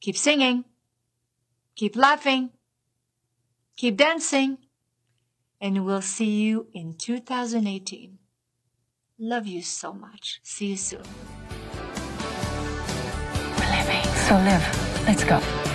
keep singing, keep laughing, keep dancing, and we'll see you in 2018. Love you so much. See you soon. We're living, so live. Let's go.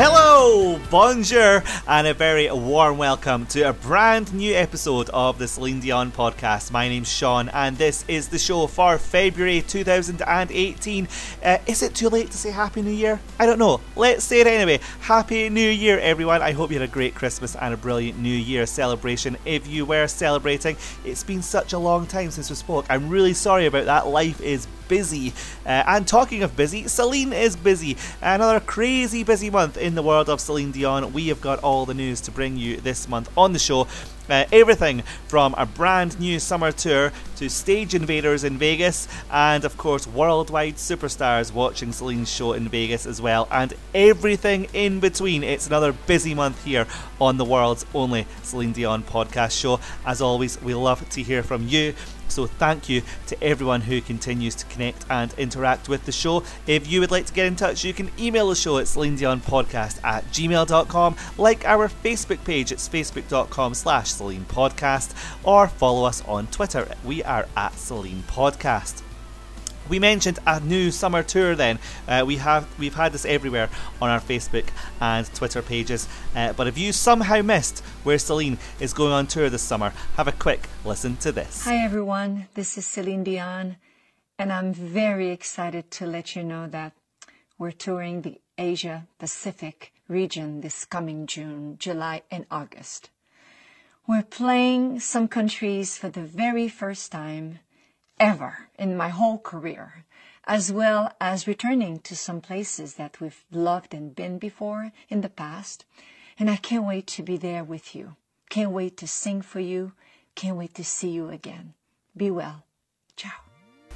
Hello, bonjour, and a very warm welcome to a brand new episode of the Celine Dion podcast. My name's Sean, and this is the show for February 2018. Uh, is it too late to say Happy New Year? I don't know. Let's say it anyway. Happy New Year, everyone. I hope you had a great Christmas and a brilliant New Year celebration. If you were celebrating, it's been such a long time since we spoke. I'm really sorry about that. Life is busy. Uh, and talking of busy, Celine is busy. Another crazy busy month in the world of Celine Dion. We have got all the news to bring you this month on the show. Uh, everything from a brand new summer tour to stage invaders in Vegas, and of course, worldwide superstars watching Celine's show in Vegas as well, and everything in between. It's another busy month here on the world's only Celine Dion podcast show. As always, we love to hear from you. So thank you to everyone who continues to connect and interact with the show. If you would like to get in touch, you can email the show at Podcast at gmail.com, like our Facebook page, it's facebook.com slash Celine Podcast, or follow us on Twitter. We are at Celine Podcast we mentioned a new summer tour. Then uh, we have we've had this everywhere on our Facebook and Twitter pages. Uh, but if you somehow missed where Celine is going on tour this summer, have a quick listen to this. Hi everyone, this is Celine Dion, and I'm very excited to let you know that we're touring the Asia Pacific region this coming June, July, and August. We're playing some countries for the very first time ever in my whole career, as well as returning to some places that we've loved and been before in the past. And I can't wait to be there with you. Can't wait to sing for you. Can't wait to see you again. Be well. Ciao.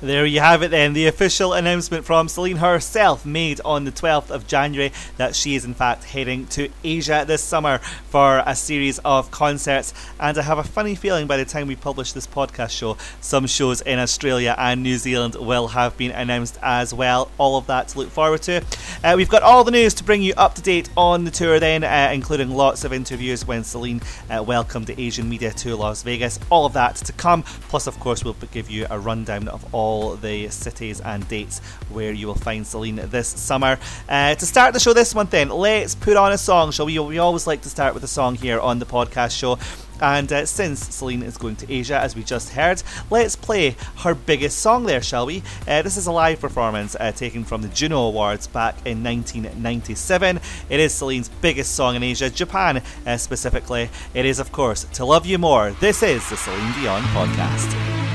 There you have it then, the official announcement from Celine herself made on the 12th of January that she is in fact heading to Asia this summer for a series of concerts. And I have a funny feeling by the time we publish this podcast show, some shows in Australia and New Zealand will have been announced as well. All of that to look forward to. Uh, we've got all the news to bring you up to date on the tour then, uh, including lots of interviews when Celine uh, welcomed the Asian media to Las Vegas. All of that to come. Plus, of course, we'll give you a rundown of all all the cities and dates where you will find Celine this summer. Uh, to start the show this month, then, let's put on a song, shall we? We always like to start with a song here on the podcast show. And uh, since Celine is going to Asia, as we just heard, let's play her biggest song there, shall we? Uh, this is a live performance uh, taken from the Juno Awards back in 1997. It is Celine's biggest song in Asia, Japan uh, specifically. It is, of course, To Love You More. This is the Celine Dion podcast.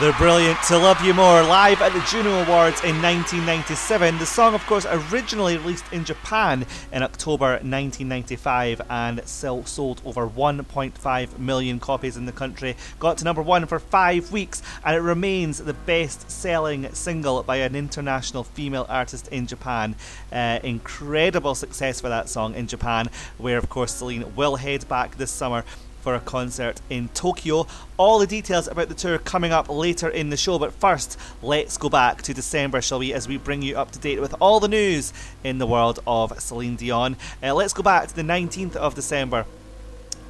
The brilliant To Love You More live at the Juno Awards in 1997. The song, of course, originally released in Japan in October 1995 and sold over 1.5 million copies in the country. Got to number one for five weeks and it remains the best selling single by an international female artist in Japan. Uh, incredible success for that song in Japan, where, of course, Celine will head back this summer for a concert in Tokyo. All the details about the tour coming up later in the show, but first, let's go back to December, shall we, as we bring you up to date with all the news in the world of Celine Dion. Uh, let's go back to the 19th of December.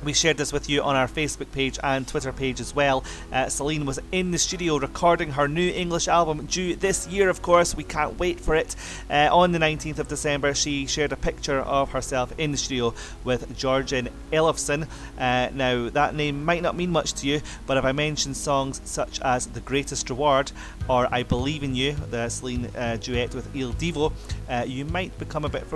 We shared this with you on our Facebook page and Twitter page as well. Uh, Celine was in the studio recording her new English album due this year, of course. We can't wait for it. Uh, on the 19th of December, she shared a picture of herself in the studio with Jörgen Elofsson. Uh, now, that name might not mean much to you, but if I mention songs such as The Greatest Reward or I Believe in You, the Celine uh, duet with Il Divo, uh, you might become a bit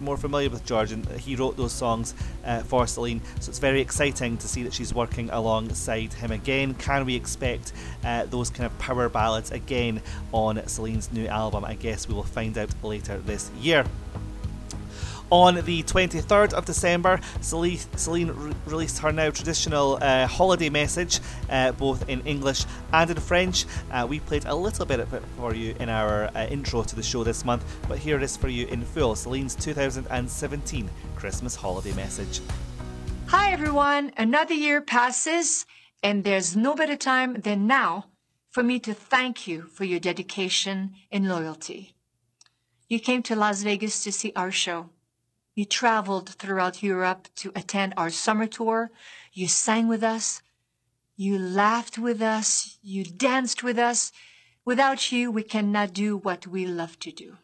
more familiar with Jörgen. He wrote those songs uh, for Celine, so it's very very exciting to see that she's working alongside him again. Can we expect uh, those kind of power ballads again on Celine's new album? I guess we will find out later this year. On the 23rd of December, Celine re- released her now traditional uh, holiday message, uh, both in English and in French. Uh, we played a little bit of it for you in our uh, intro to the show this month, but here it is for you in full Celine's 2017 Christmas holiday message. Hi, everyone. Another year passes, and there's no better time than now for me to thank you for your dedication and loyalty. You came to Las Vegas to see our show. You traveled throughout Europe to attend our summer tour. You sang with us. You laughed with us. You danced with us. Without you, we cannot do what we love to do.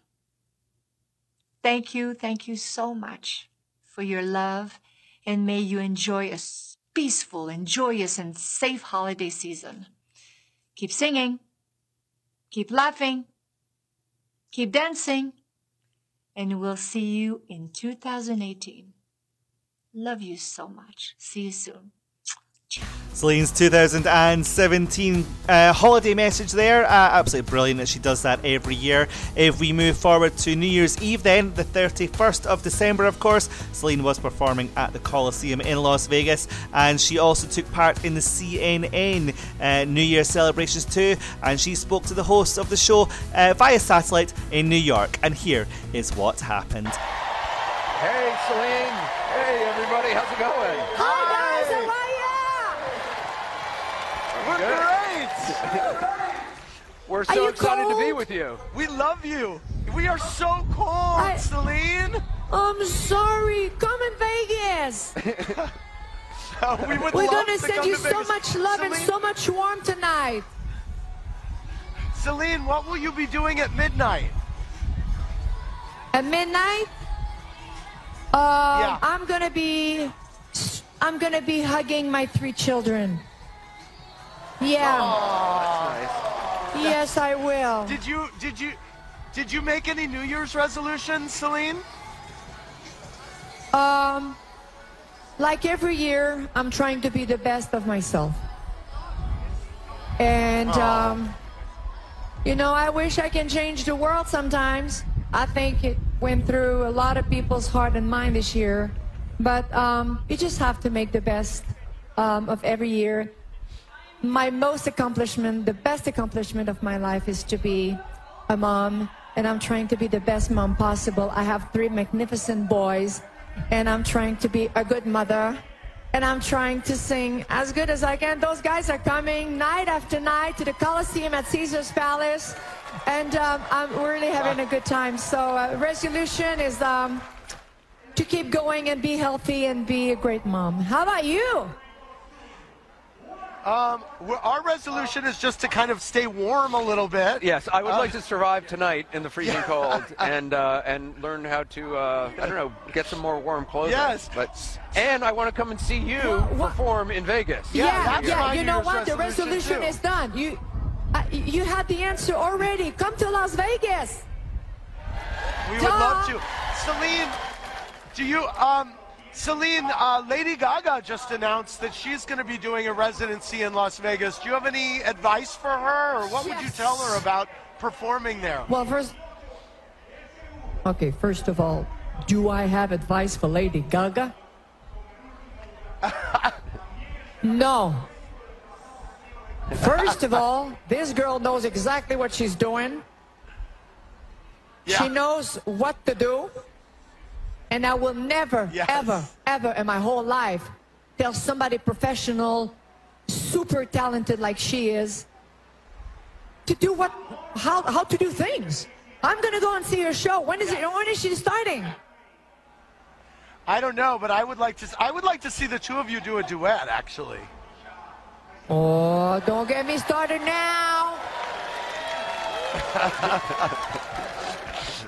Thank you. Thank you so much for your love and may you enjoy a peaceful and joyous and safe holiday season. Keep singing, keep laughing, keep dancing, and we'll see you in 2018. Love you so much. See you soon. Celine's 2017 uh, holiday message there. Uh, absolutely brilliant that she does that every year. If we move forward to New Year's Eve, then, the 31st of December, of course, Celine was performing at the Coliseum in Las Vegas, and she also took part in the CNN uh, New Year celebrations too. And she spoke to the hosts of the show uh, via satellite in New York. And here is what happened. Hey, Celine. Hey, everybody. How's it going? Hi. We're great. We're so excited cold? to be with you. We love you. We are so cold, I, Celine. I'm sorry. Come in Vegas. we are gonna to send you so much love Celine? and so much warmth tonight. Celine, what will you be doing at midnight? At midnight? Uh, yeah. I'm gonna be, I'm gonna be hugging my three children. Yeah. Oh, nice. Yes, I will. Did you did you did you make any New Year's resolutions, Celine? Um like every year, I'm trying to be the best of myself. And, um, you know, I wish I can change the world sometimes. I think it went through a lot of people's heart and mind this year. But um, you just have to make the best um, of every year. My most accomplishment, the best accomplishment of my life is to be a mom. And I'm trying to be the best mom possible. I have three magnificent boys. And I'm trying to be a good mother and I'm trying to sing as good as I can. Those guys are coming night after night to the Coliseum at Caesar's Palace, and um, I'm really having a good time. So, uh, resolution is um, to keep going and be healthy and be a great mom. How about you? Um, our resolution is just to kind of stay warm a little bit. Yes, I would Uh, like to survive tonight in the freezing Yeah. cold and uh, and learn how to uh, I don't know get some more warm clothes. Yes. but and I want to come and see you Well, what- perform in Vegas. Yeah, yeah, that's my You know Year's what? The resolution, resolution too. is done. You, uh, you had the answer already. Come to Las Vegas. We would love to. Celine, do you, um, Celine, uh, Lady Gaga just announced that she's going to be doing a residency in Las Vegas. Do you have any advice for her, or what would you tell her about performing there? Well, first. Okay, first of all, do I have advice for Lady Gaga? no. First of all, this girl knows exactly what she's doing. She knows what to do. And I will never, Yes. ever, ever in my whole life tell somebody professional, super talented like she is, to do what, how, how to do things. I'm gonna go and see her show. When is it? When is she starting? I don't know, but I would like to. I would like to see the two of you do a duet, actually. Oh, don't get me started now.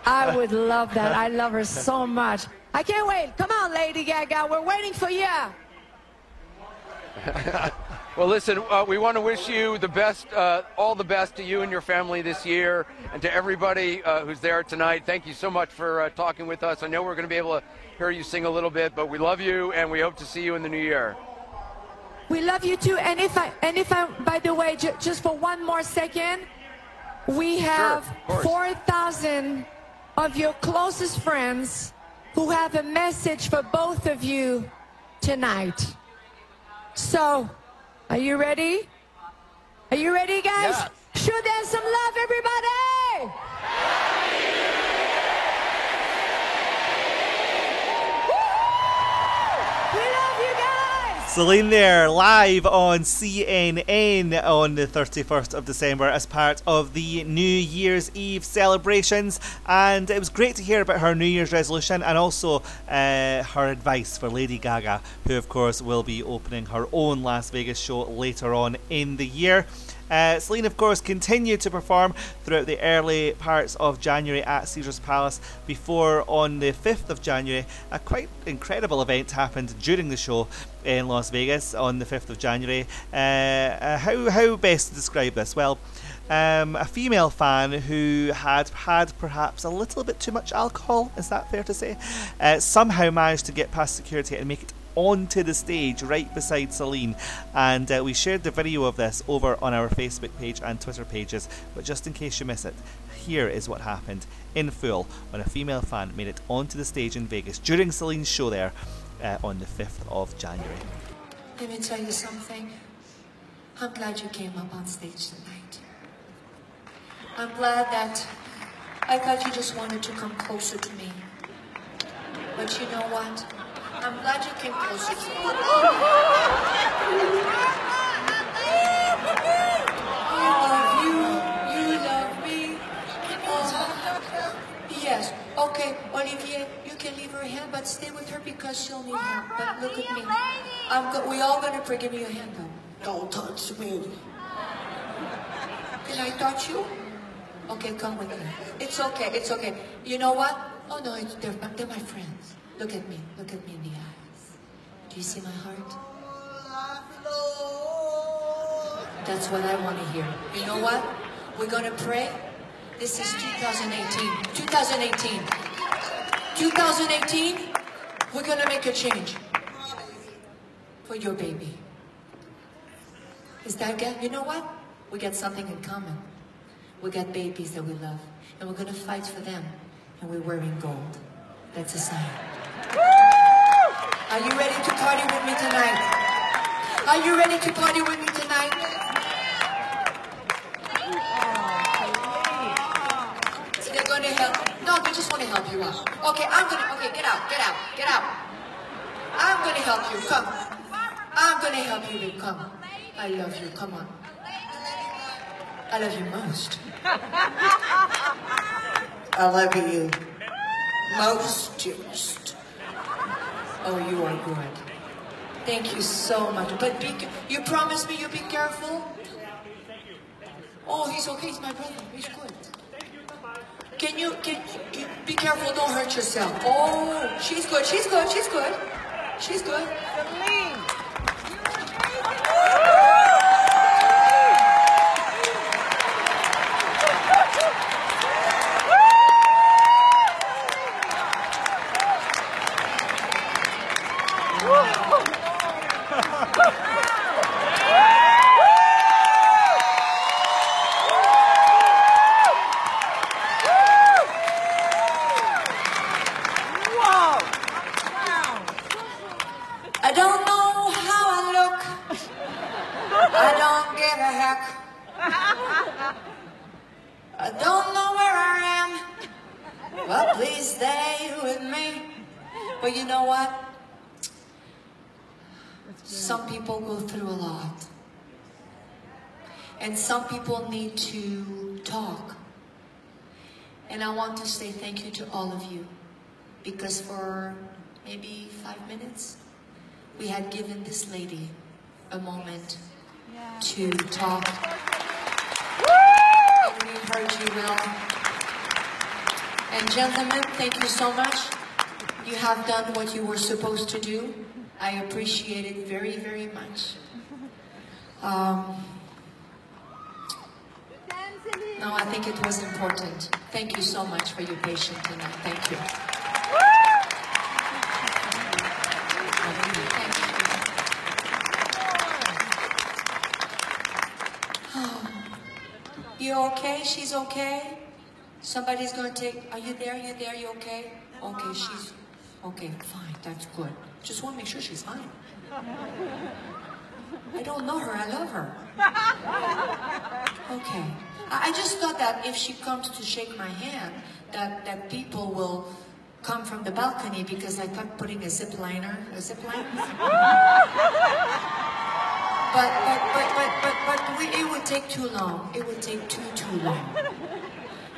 I would love that. I love her so much. I can't wait. Come on, Lady Gaga. We're waiting for you. Well, listen, uh, we want to wish you the best, uh, all the best to you and your family this year, and to everybody uh, who's there tonight. Thank you so much for uh, talking with us. I know we're going to be able to hear you sing a little bit, but we love you, and we hope to see you in the new year. We love you too. And if I, and if I, by the way, ju- just for one more second, we have course. 4,000 of your closest friends who have a message for both of you tonight. So, are you ready? Are you ready, guys? Yes. Show them some love, everybody! Celine there, live on CNN on the 31st of December as part of the New Year's Eve celebrations. And it was great to hear about her New Year's resolution and also uh, her advice for Lady Gaga, who, of course, will be opening her own Las Vegas show later on in the year. Uh, Celine, of course, continued to perform throughout the early parts of January at Caesar's Palace before, on the 5th of January, a quite incredible event happened during the show in Las Vegas on the 5th of January. Uh, uh, how, how best to describe this? Well, um, a female fan who had had perhaps a little bit too much alcohol, is that fair to say? Uh, somehow managed to get past security and make it onto the stage right beside Celine. And uh, we shared the video of this over on our Facebook page and Twitter pages. But just in case you miss it, here is what happened in full when a female fan made it onto the stage in Vegas during Celine's show there uh, on the 5th of January. Let me tell you something. I'm glad you came up on stage tonight. I'm glad that I thought you just wanted to come closer to me. But you know what? I'm glad you came closer to me. I love you. You love me. Oh, yes. Okay, Olivier, you can leave her hand, but stay with her because she'll need help. But look at me. I'm go- we all gonna forgive Give me your hand, though. Don't touch me. Can I touch you? Okay, come with me. It's okay. It's okay. You know what? Oh no, it's, they're, they're my friends. Look at me. Look at me in the eyes. Do you see my heart? That's what I want to hear. You know what? We're gonna pray. This is 2018. 2018. 2018. We're gonna make a change. for your baby. Is that good? You know what? We got something in common. We got babies that we love, and we're gonna fight for them, and we're wearing gold. That's a sign. Are you ready to party with me tonight? Are you ready to party with me tonight? So they're going to help. No, they just want to help you out. Okay, I'm gonna. Okay, get out, get out, get out. I'm gonna help you. Come. I'm gonna help you. Come. I love you. Come on. I love you most. I love you most, dearest. Oh, you are good. Thank you so much. But be, you promised me you'll be careful? Oh, he's okay. He's my brother. He's good. Can you, can, can be careful? Don't hurt yourself. Oh, she's good. She's good. She's good. She's good. I don't know how I look. I don't give a heck. I don't know where I am. Well, please stay with me. But you know what? Some people go through a lot. And some people need to talk. And I want to say thank you to all of you. Because for maybe five minutes, we had given this lady a moment to talk. And we heard you well. And gentlemen, thank you so much. You have done what you were supposed to do. I appreciate it very, very much. Um, no, I think it was important. Thank you so much for your patience tonight. Thank you. You okay? She's okay? Somebody's gonna take. Are you there? You there? You okay? Okay, she's okay. Fine, that's good. Just want to make sure she's fine. I don't know her. I love her. Okay. I I just thought that if she comes to shake my hand, that that people will come from the balcony because I thought putting a zip liner, a zip line. But but but but but but we, it would take too long. It would take too too long.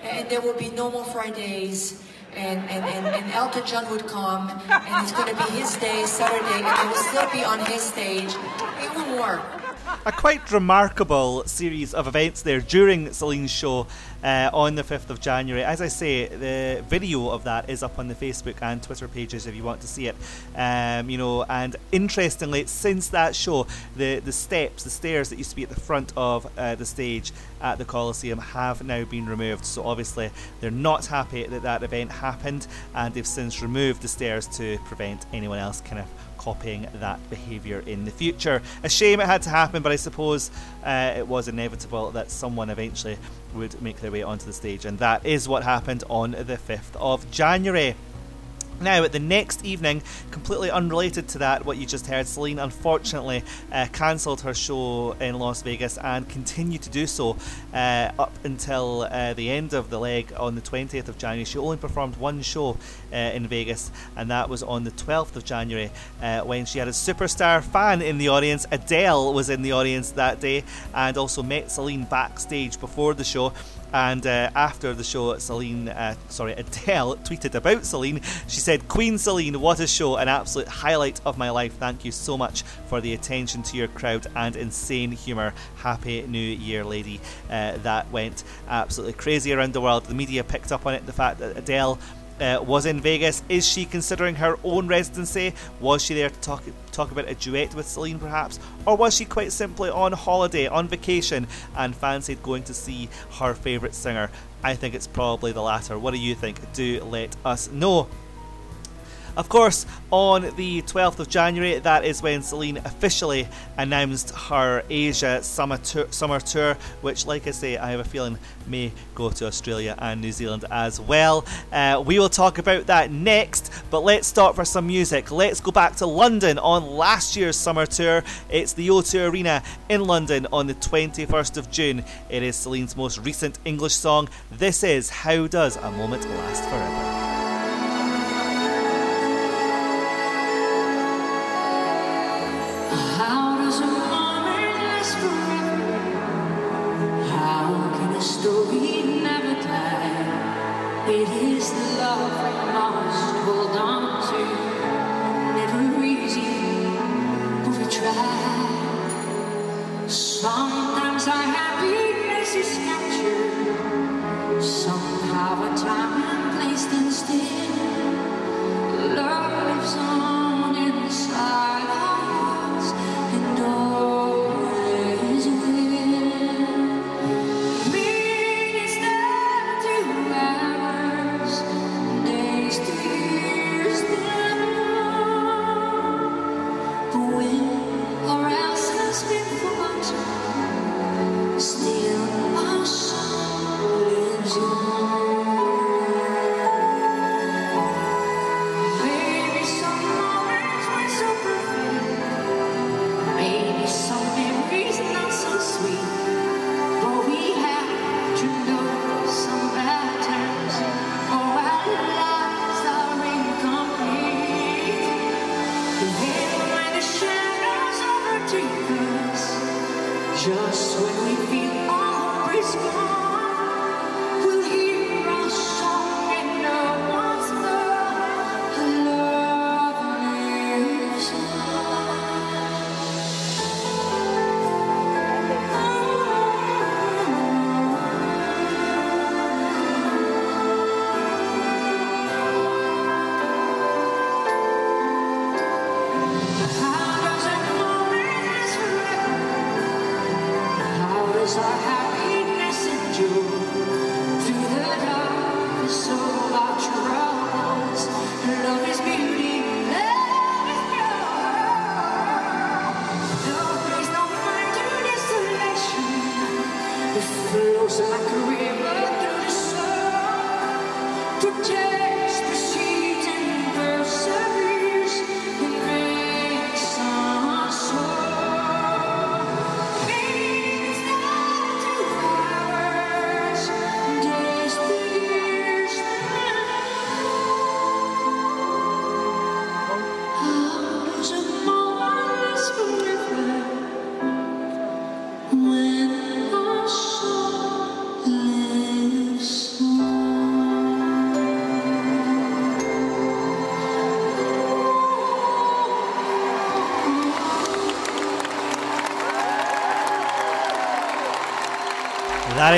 And there will be no more Fridays. And, and, and, and Elton John would come, and it's going to be his day, Saturday, and I will still be on his stage. It won't work. A quite remarkable series of events there during Celine's show uh, on the 5th of January. As I say, the video of that is up on the Facebook and Twitter pages if you want to see it. Um, you know, and interestingly, since that show, the, the steps, the stairs that used to be at the front of uh, the stage at the Coliseum have now been removed. So obviously, they're not happy that that event happened, and they've since removed the stairs to prevent anyone else kind of copying that behaviour in the future. A shame it had to happen, but I suppose uh, it was inevitable that someone eventually would make their way onto the stage, and that is what happened on the 5th of January. Now, the next evening, completely unrelated to that, what you just heard, Celine unfortunately uh, cancelled her show in Las Vegas and continued to do so uh, up until uh, the end of the leg on the 20th of January. She only performed one show uh, in Vegas, and that was on the 12th of January uh, when she had a superstar fan in the audience. Adele was in the audience that day and also met Celine backstage before the show. And uh, after the show, Celine, uh, sorry, Adele tweeted about Celine. She said, Queen Celine, what a show, an absolute highlight of my life. Thank you so much for the attention to your crowd and insane humour. Happy New Year, lady. Uh, that went absolutely crazy around the world. The media picked up on it, the fact that Adele uh, was in Vegas. Is she considering her own residency? Was she there to talk talk about a duet with Celine, perhaps, or was she quite simply on holiday, on vacation, and fancied going to see her favourite singer? I think it's probably the latter. What do you think? Do let us know. Of course, on the 12th of January, that is when Celine officially announced her Asia summer tour, summer tour, which, like I say, I have a feeling may go to Australia and New Zealand as well. Uh, we will talk about that next, but let's start for some music. Let's go back to London on last year's summer tour. It's the O2 Arena in London on the 21st of June. It is Celine's most recent English song. This is How Does a Moment Last Forever?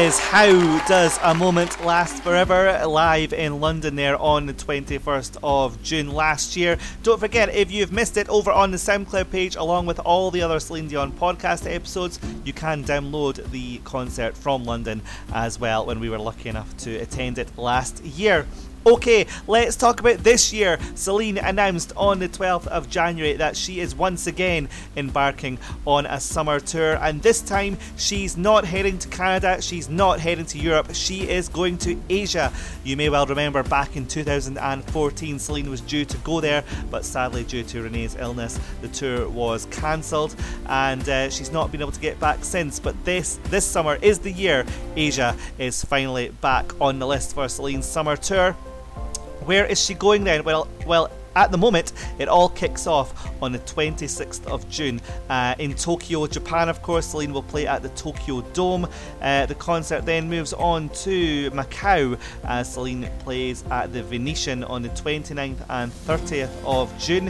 Is How Does a Moment Last Forever live in London there on the 21st of June last year. Don't forget, if you've missed it over on the SoundCloud page, along with all the other Celine Dion podcast episodes, you can download the concert from London as well when we were lucky enough to attend it last year. Okay, let's talk about this year. Celine announced on the 12th of January that she is once again embarking on a summer tour, and this time she's not heading to Canada, she's not heading to Europe, she is going to Asia. You may well remember back in 2014, Celine was due to go there, but sadly, due to René's illness, the tour was cancelled, and uh, she's not been able to get back since. But this this summer is the year Asia is finally back on the list for Celine's summer tour. Where is she going then? Well, well, at the moment, it all kicks off on the 26th of June uh, in Tokyo, Japan. Of course, Celine will play at the Tokyo Dome. Uh, the concert then moves on to Macau as Celine plays at the Venetian on the 29th and 30th of June.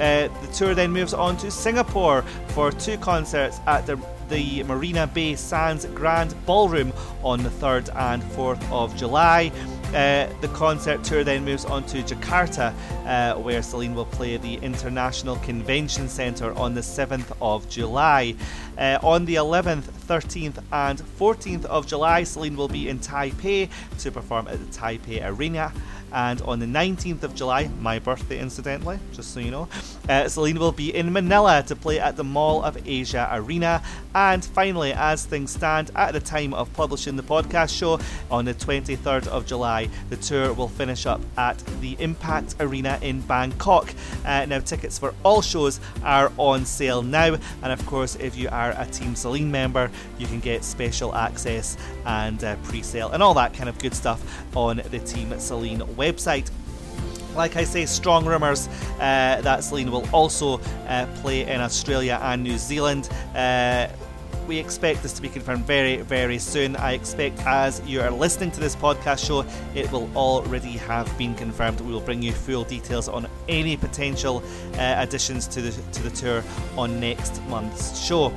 Uh, the tour then moves on to Singapore for two concerts at the the Marina Bay Sands Grand Ballroom on the 3rd and 4th of July. Uh, the concert tour then moves on to Jakarta, uh, where Celine will play the International Convention Centre on the 7th of July. Uh, on the 11th, 13th, and 14th of July, Celine will be in Taipei to perform at the Taipei Arena. And on the 19th of July, my birthday incidentally, just so you know, uh, Celine will be in Manila to play at the Mall of Asia Arena. And finally, as things stand at the time of publishing the podcast show on the 23rd of July, the tour will finish up at the Impact Arena in Bangkok. Uh, now, tickets for all shows are on sale now, and of course, if you are a Team Celine member, you can get special access and uh, pre sale and all that kind of good stuff on the Team Celine website. Like I say, strong rumours uh, that Celine will also uh, play in Australia and New Zealand. Uh, we expect this to be confirmed very, very soon. I expect as you are listening to this podcast show, it will already have been confirmed. We will bring you full details on any potential uh, additions to the to the tour on next month's show.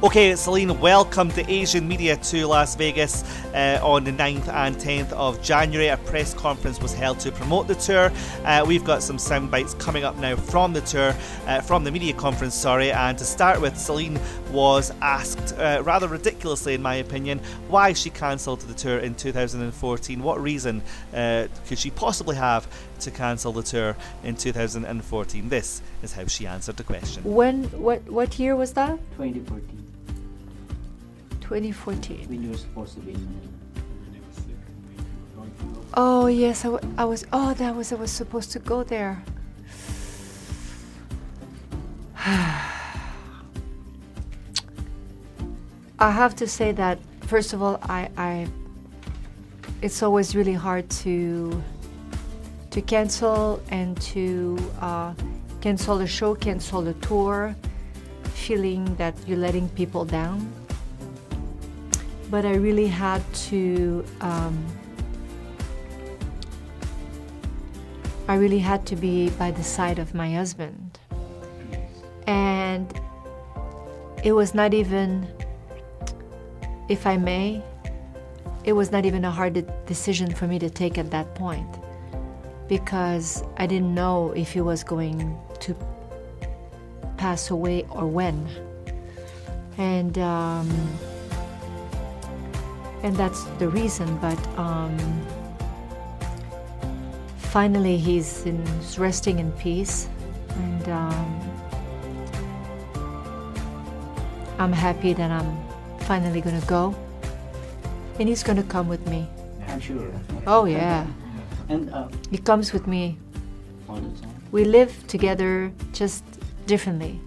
Okay, Celine, welcome to Asian Media to Las Vegas uh, on the 9th and 10th of January. A press conference was held to promote the tour. Uh, we've got some sound bites coming up now from the tour, uh, from the media conference, sorry. And to start with, Celine was asked, uh, rather ridiculously in my opinion, why she cancelled the tour in 2014. What reason uh, could she possibly have to cancel the tour in 2014? This is how she answered the question. When, what, what year was that? 2014. 2014. When you were supposed to be Oh yes, I, w- I was. Oh, that was I was supposed to go there. I have to say that first of all, I, I it's always really hard to to cancel and to uh, cancel a show, cancel a tour, feeling that you're letting people down. But I really had to. Um, I really had to be by the side of my husband. And it was not even, if I may, it was not even a hard de- decision for me to take at that point because I didn't know if he was going to pass away or when. And, um, and that's the reason, but. Um, finally he's, in, he's resting in peace and um, i'm happy that i'm finally going to go and he's going to come with me I'm sure. oh yeah And uh, he comes with me all the time. we live together just differently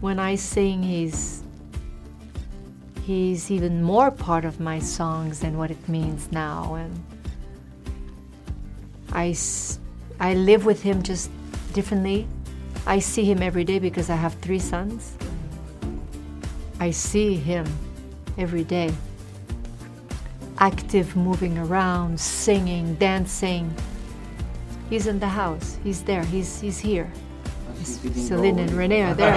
when i sing he's he's even more part of my songs than what it means now and I, I live with him just differently. I see him every day because I have three sons. I see him every day. Active, moving around, singing, dancing. He's in the house. He's there. He's, he's here. Celine and René are there.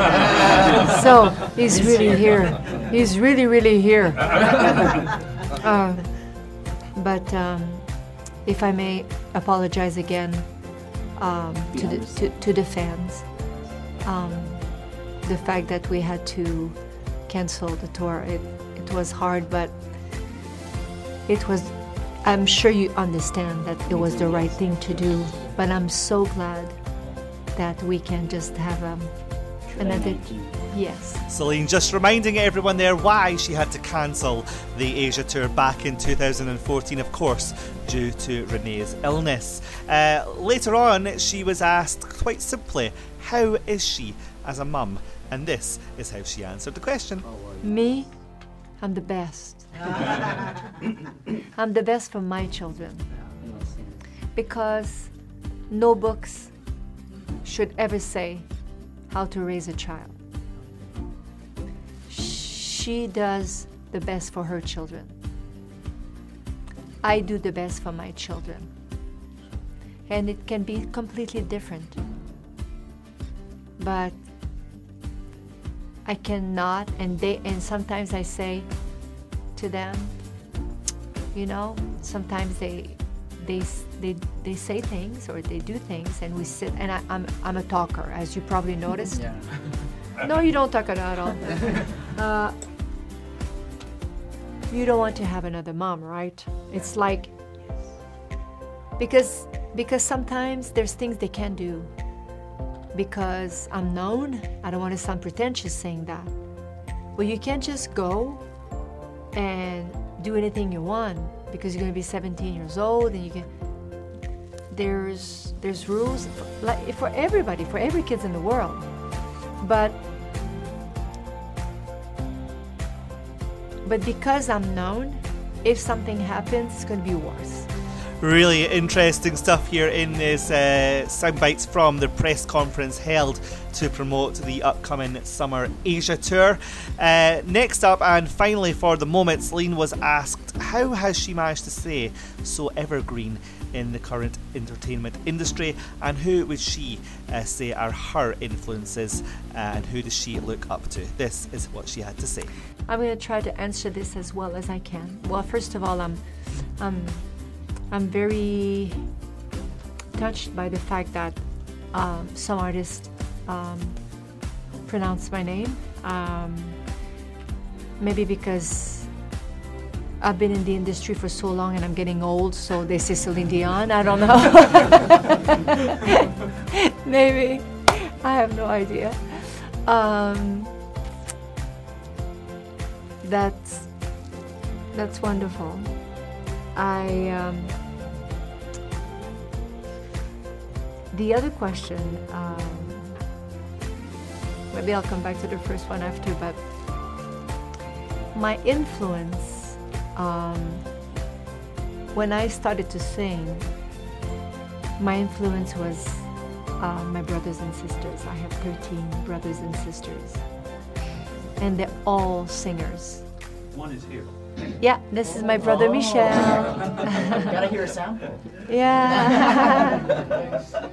so he's really here. He's really, really here. Uh, but um, if I may apologize again um, to, the, to, to the fans, um, the fact that we had to cancel the tour, it, it was hard, but it was, I'm sure you understand that it was the right thing to do, but I'm so glad that we can just have um, another, yes. Celine just reminding everyone there why she had to cancel the Asia tour back in 2014, of course, due to René's illness. Uh, later on, she was asked quite simply, How is she as a mum? And this is how she answered the question. Me, I'm the best. I'm the best for my children because no books should ever say how to raise a child. She does the best for her children. I do the best for my children. And it can be completely different. But I cannot and they and sometimes I say to them, you know, sometimes they they they they say things or they do things and we sit and I, I'm I'm a talker as you probably noticed. Yeah. No, you don't talk at all. Uh, you don't want to have another mom, right? It's like because because sometimes there's things they can't do because I'm known. I don't want to sound pretentious saying that. But you can't just go and do anything you want because you're going to be 17 years old and you can there's there's rules for, like for everybody for every kids in the world but but because i'm known if something happens it's going to be worse really interesting stuff here in this uh, sound bites from the press conference held to promote the upcoming summer Asia tour. Uh, next up, and finally for the moment, Celine was asked how has she managed to stay so evergreen in the current entertainment industry, and who would she uh, say are her influences, uh, and who does she look up to? This is what she had to say. I'm going to try to answer this as well as I can. Well, first of all, I'm, I'm, I'm very touched by the fact that um, some artists um, pronounce my name. Um, maybe because I've been in the industry for so long and I'm getting old, so they say Celine Dion. I don't know. Maybe. I have no idea. Um, that's that's wonderful. I um, the other question. Um, maybe I'll come back to the first one after, but my influence um, when I started to sing, my influence was uh, my brothers and sisters. I have 13 brothers and sisters, and they're all singers. One is here. Yeah, this is my brother Michel. Gotta hear a sample. Yeah.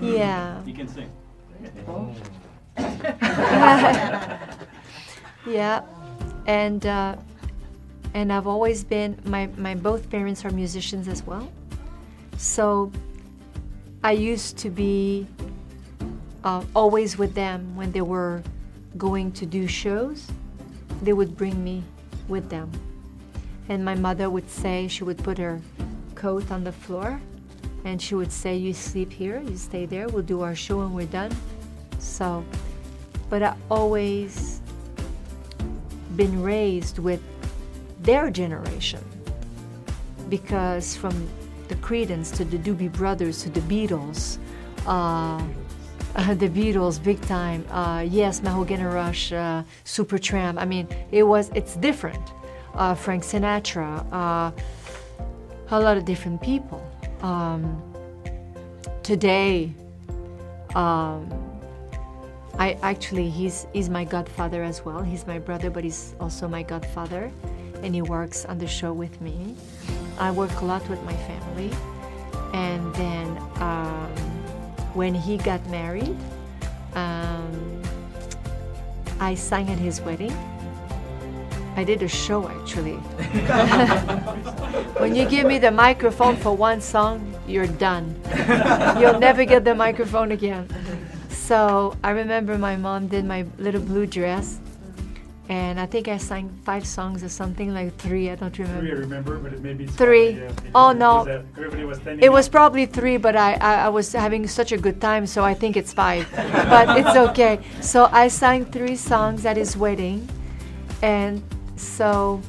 yeah. You can sing. yeah, and uh, and I've always been my my both parents are musicians as well, so I used to be uh, always with them when they were going to do shows. They would bring me with them, and my mother would say she would put her coat on the floor, and she would say, "You sleep here, you stay there. We'll do our show when we're done." So but I always been raised with their generation because from the Creedence to the Doobie Brothers to the Beatles, uh, uh, the Beatles, big time. Uh, yes, Mahogany Rush, uh, Supertramp. I mean, it was it's different. Uh, Frank Sinatra, uh, a lot of different people. Um, today. Um, I actually he's he's my godfather as well. He's my brother, but he's also my godfather, and he works on the show with me. I work a lot with my family, and then um, when he got married, um, I sang at his wedding. I did a show actually. when you give me the microphone for one song, you're done. You'll never get the microphone again. So I remember my mom did my little blue dress, and I think I sang five songs or something like three. I don't remember. Three, I remember, but it may be three. Yeah, oh no, that everybody was standing it was up. probably three, but I, I I was having such a good time, so I think it's five. but it's okay. So I sang three songs at his wedding, and so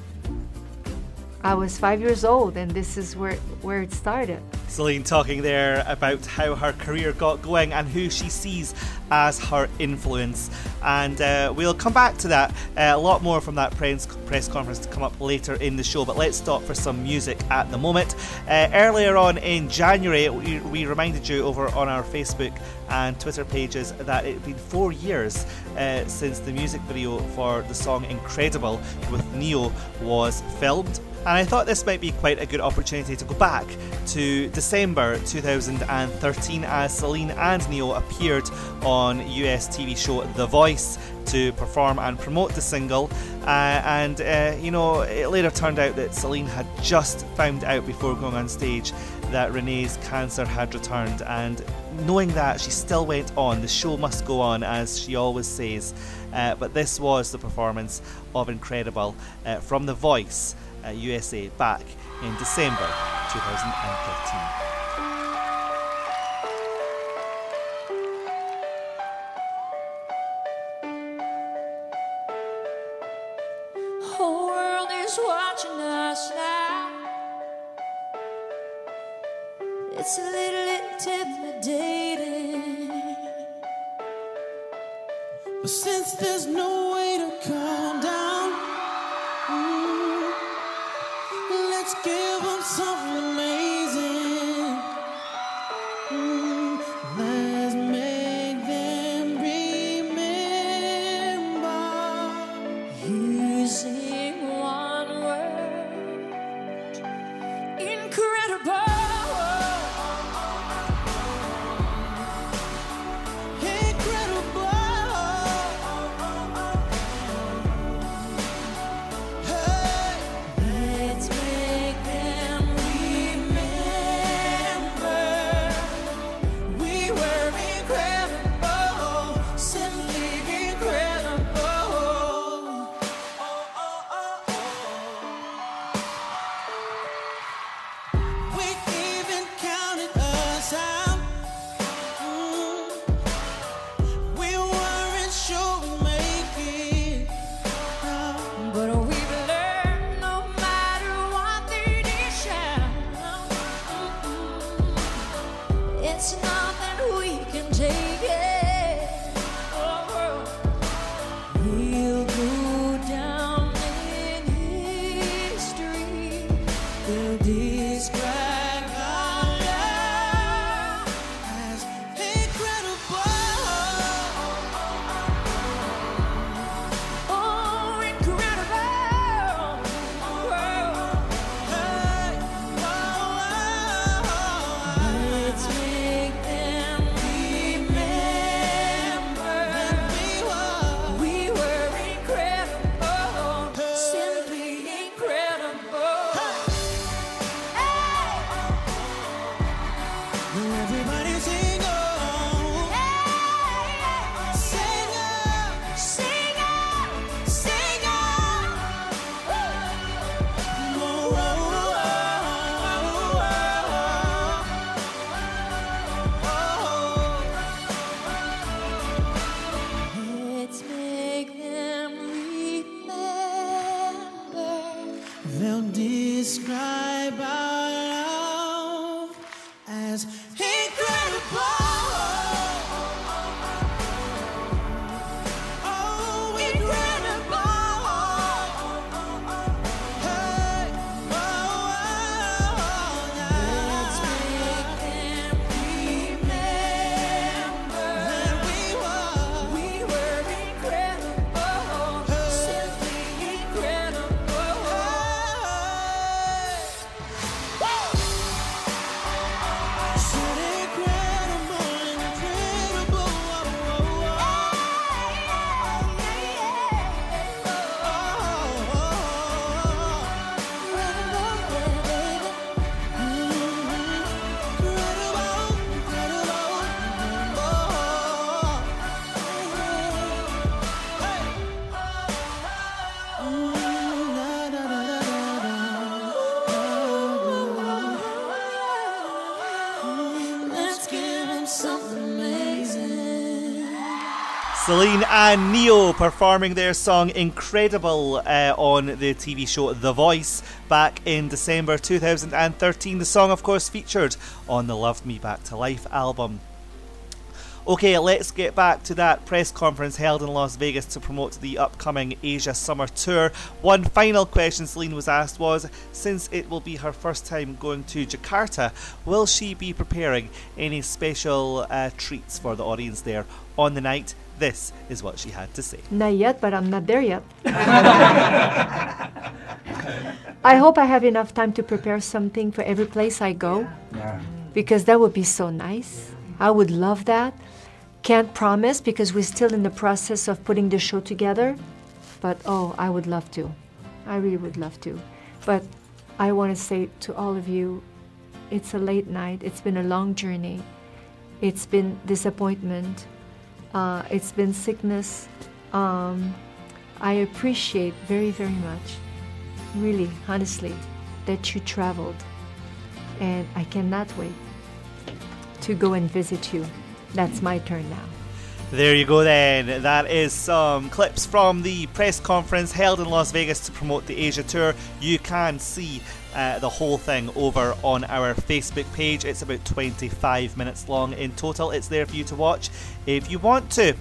I was five years old, and this is where where it started. Celine talking there about how her career got going and who she sees as her influence. And uh, we'll come back to that. Uh, a lot more from that press, press conference to come up later in the show. But let's stop for some music at the moment. Uh, earlier on in January, we, we, reminded you over on our Facebook and Twitter pages that it had been four years uh, since the music video for the song Incredible with Ne-Yo was filmed. And I thought this might be quite a good opportunity to go back to December 2013 as Celine and Ne-Yo appeared on US TV show The Voice to perform and promote the single. Uh, and, uh, you know, it later turned out that Celine had just found out before going on stage that René's cancer had returned. And knowing that, she still went on. The show must go on, as she always says. Uh, but this was the performance of Incredible uh, from The Voice. USA back in December 2013. Celine and Ne-Yo performing their song Incredible uh, on the TV show The Voice back in December 2013. The song, of course, featured on the Loved Me Back to Life album. Okay, let's get back to that press conference held in Las Vegas to promote the upcoming Asia Summer Tour. One final question Celine was asked was since it will be her first time going to Jakarta, will she be preparing any special uh, treats for the audience there on the night? This is what she had to say. Not yet, but I'm not there yet. I hope I have enough time to prepare something for every place I go because that would be so nice. I would love that. Can't promise because we're still in the process of putting the show together, but oh, I would love to. I really would love to. But I want to say to all of you, it's a late night. It's been a long journey. It's been disappointment. Uh, it's been sickness. Um, I appreciate very, very much, really, honestly, that you traveled. And I cannot wait to go and visit you. That's my turn now. There you go, then. That is some clips from the press conference held in Las Vegas to promote the Asia tour. You can see uh, the whole thing over on our Facebook page. It's about 25 minutes long in total. It's there for you to watch if you want to.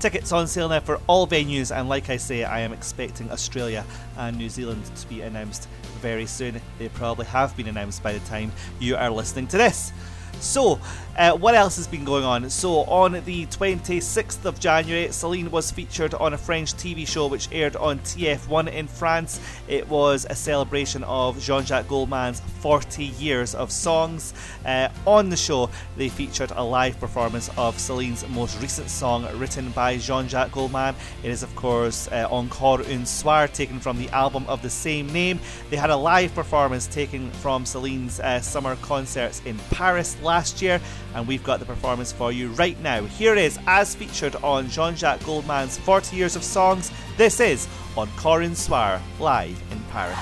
Tickets on sale now for all venues, and like I say, I am expecting Australia and New Zealand to be announced very soon. They probably have been announced by the time you are listening to this. So, uh, what else has been going on? So, on the 26th of January, Celine was featured on a French TV show which aired on TF1 in France. It was a celebration of Jean Jacques Goldman's 40 years of songs. Uh, on the show, they featured a live performance of Celine's most recent song written by Jean Jacques Goldman. It is, of course, uh, Encore un soir, taken from the album of the same name. They had a live performance taken from Celine's uh, summer concerts in Paris last year, and we've got the performance for you right now. Here is, as featured on Jean Jacques Goldman's 40 Years of Songs. This is Encore un soir, live in Paris.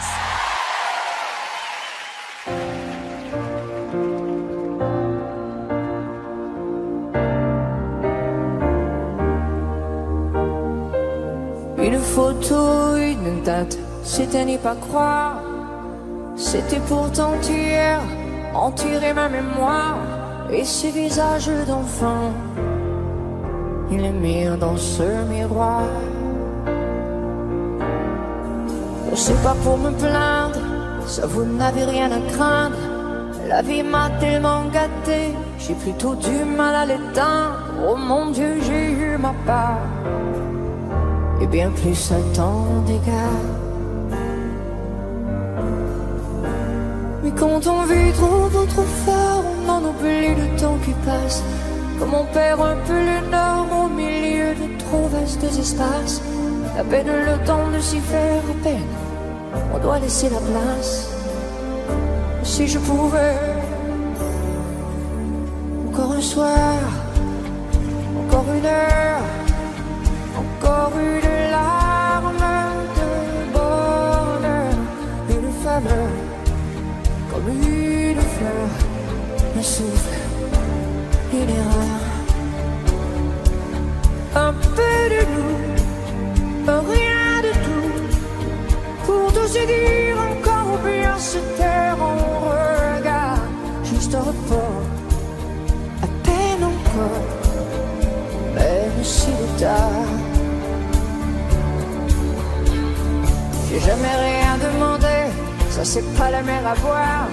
Photo, une date, c'était n'y pas croire. C'était pourtant hier, en tirer ma mémoire. Et ces visages d'enfants, ils les mirent dans ce miroir. C'est pas pour me plaindre, ça vous n'avez rien à craindre. La vie m'a tellement gâté, j'ai plutôt du mal à l'éteindre. Oh mon Dieu, j'ai eu ma part et bien plus un temps d'égard. Mais quand on vit trop beau, trop fort, on en oublie le temps qui passe. Comme on perd un peu le au milieu de trop vastes espaces. À peine le temps de s'y faire, à peine, on doit laisser la place. Si je pouvais, encore un soir, encore une heure, encore une larme encore ou bien se taire en regard, juste un report, à peine encore, même si le tard. J'ai jamais rien demandé, ça c'est pas la mer à boire.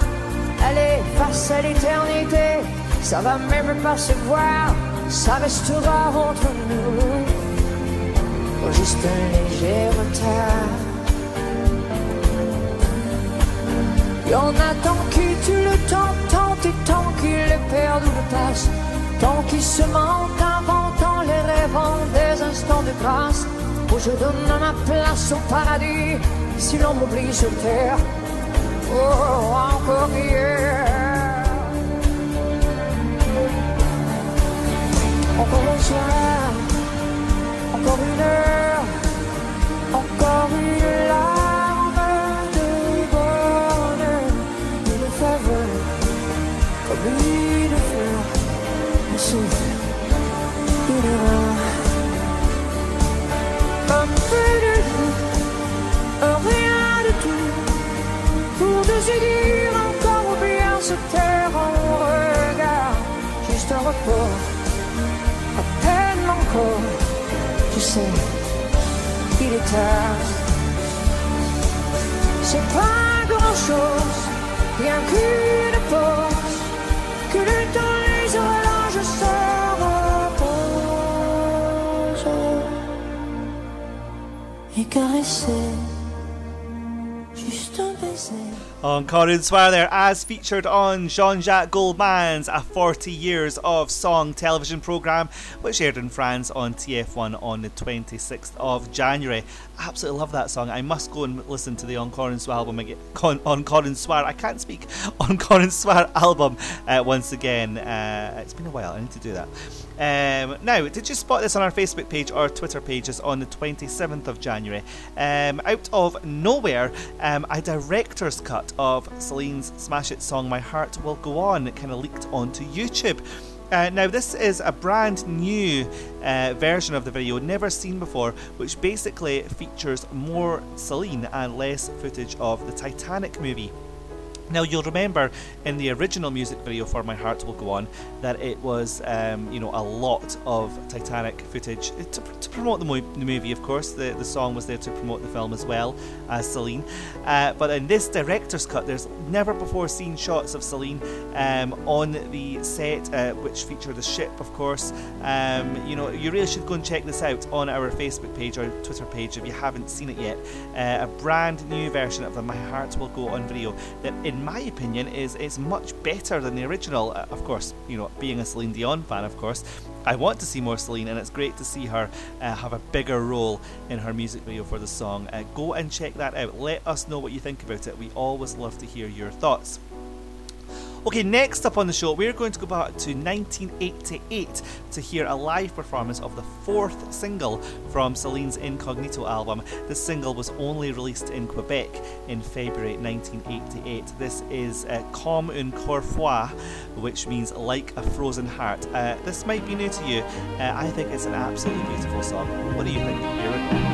Allez, face à l'éternité, ça va même pas se voir, ça restera entre nous. Oh, juste un léger retard. Y'en a tant qui tuent le temps, tant et tant qu'ils le perdent ou le passent, tant qui se mentent, inventant les rêvant des instants de grâce, où je donne ma place au paradis, si l'on m'oublie sur terre. Oh, encore hier. Encore un soir, encore une heure, encore une se dire encore ou bien se taire en regard, juste un report, à peine encore, tu sais, il est tard. C'est pas grand chose, rien qu'une pause, que le temps les horloges se reposent. Et caresser, Encore une soir there, as featured on Jean Jacques Goldman's A 40 Years of Song television programme, which aired in France on TF1 on the 26th of January. Absolutely love that song. I must go and listen to the Encore un Soir album again. Con- un Soir, I can't speak. Encore un Soir album uh, once again. Uh, it's been a while, I need to do that. Um, now, did you spot this on our Facebook page or Twitter pages on the 27th of January? Um, out of nowhere, um, a director's cut of Celine's Smash It song My Heart Will Go On kind of leaked onto YouTube. Uh, now, this is a brand new uh, version of the video, never seen before, which basically features more Celine and less footage of the Titanic movie. Now you'll remember in the original music video for My Heart Will Go On that it was, um, you know, a lot of Titanic footage to, to promote the, mo- the movie. Of course, the the song was there to promote the film as well as Celine. Uh, but in this director's cut, there's never before seen shots of Celine um, on the set, uh, which feature the ship, of course. Um, you know, you really should go and check this out on our Facebook page or Twitter page if you haven't seen it yet. Uh, a brand new version of the My Heart Will Go On video that, in my opinion, is is much better than the original. Uh, of course, you know, being a Celine Dion fan, of course, I want to see more Celine, and it's great to see her uh, have a bigger role in her music video for the song. Uh, go and check that out. Let us know what you think about it. We always love to hear your thoughts. Okay, next up on the show, we're going to go back to 1988 to hear a live performance of the fourth single from Celine's Incognito album. This single was only released in Quebec in February 1988. This is uh, Comme un coeur froid, which means like a frozen heart. Uh, this might be new to you. Uh, I think it's an absolutely beautiful song. What do you think? Here go.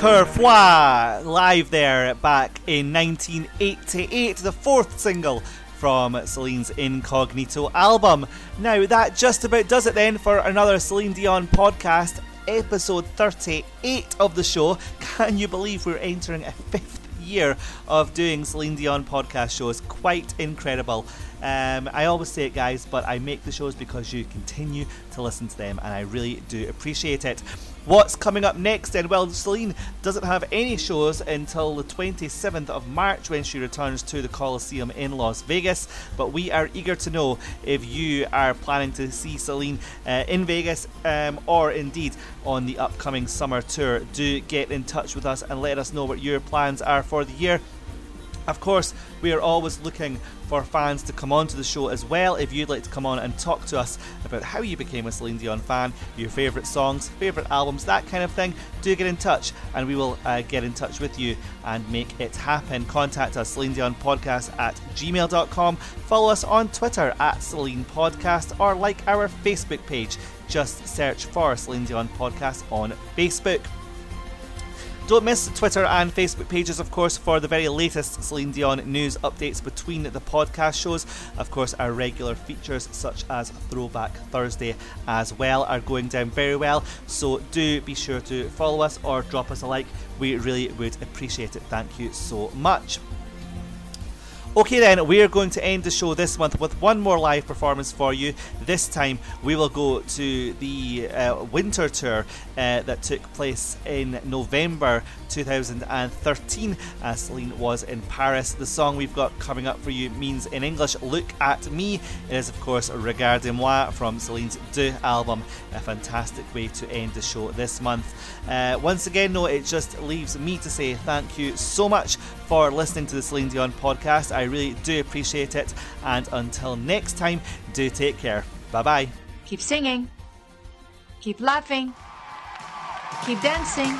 Un live there back in 1988, the fourth single from Celine's Incognito album. Now, that just about does it then for another Celine Dion podcast, episode 38 of the show. Can you believe we're entering a fifth year of doing Celine Dion podcast shows? Quite incredible. Um, I always say it, guys, but I make the shows because you continue to listen to them, and I really do appreciate it. What's coming up next then? Well, Celine doesn't have any shows until the 27th of March when she returns to the Coliseum in Las Vegas. But we are eager to know if you are planning to see Celine uh, in Vegas um, or indeed on the upcoming summer tour. Do get in touch with us and let us know what your plans are for the year. Of course, we are always looking for fans to come on to the show as well. If you'd like to come on and talk to us about how you became a Celine Dion fan, your favourite songs, favourite albums, that kind of thing, do get in touch and we will uh, get in touch with you and make it happen. Contact us, Celine Dion Podcast at gmail.com. Follow us on Twitter at Celine Podcast or like our Facebook page. Just search for Celine Dion Podcast on Facebook. Don't miss Twitter and Facebook pages, of course, for the very latest Celine Dion news updates between the podcast shows. Of course, our regular features, such as Throwback Thursday, as well, are going down very well. So do be sure to follow us or drop us a like. We really would appreciate it. Thank you so much. Okay, then, we are going to end the show this month with one more live performance for you. This time, we will go to the uh, winter tour uh, that took place in November 2013 as Celine was in Paris. The song we've got coming up for you means in English, Look at Me. It is, of course, Regarde-moi from Celine's Deux album. A fantastic way to end the show this month. Uh, once again, no, it just leaves me to say thank you so much for listening to the Celine Dion podcast. I really do appreciate it. And until next time, do take care. Bye bye. Keep singing. Keep laughing. Keep dancing.